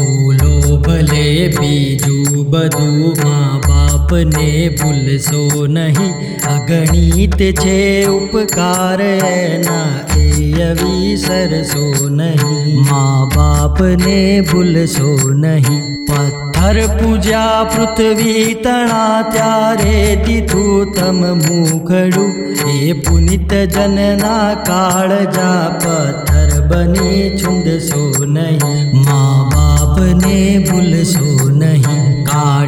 ફૂલો ભલે બીજું બધું म બાપને ભૂલશો નહીં અગણિત છે ઉપકાર એના એ વિસરશો નહીં મા બાપને ભૂલશો નહીં પથ્થર પૂજ્યા પૃથ્વી તણા ત્યારે દીધું તમ મુખડું એ પુનિત જનના કાળજા પથ્થર બની છુંદશો નહીં મા બાપને ભૂલશો નહીં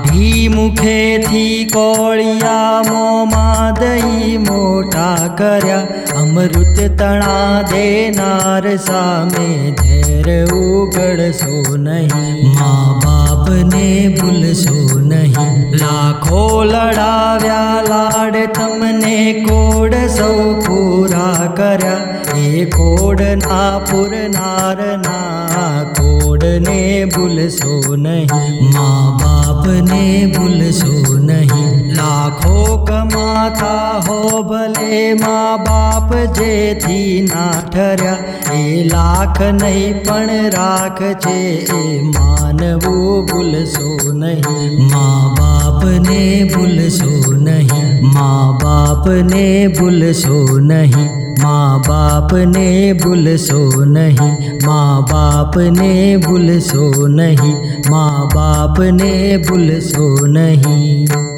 કાઢી મુખેથી કોળિયા મોમાં દહીં મોટા કર્યા અમૃત તણા દેનાર સામે ઝેર ઉગડશો નહીં મા બાપને ભૂલશો નહીં લાખો લડાવ્યા લાડ તમને કોડ સૌ પૂરા કર્યા એ કોડ ના પૂરનારના કોડને ભૂલશો નહીં મા બાપને ભૂલશો નહીં લાખો કમાતા હો ભલે મા બાપ જેથી ના ઠર્યા એ લાખ નહીં પણ રાખ છે એ માનવું ભૂલશો નહીં મા બાપને ભૂલશો माँ बाप ने बुल सो नहीं, माँ बाप ने बुल सो नहीं, माँ बाप ने बुल सो नहीं, माँ बाप ने बुल सो नहीं।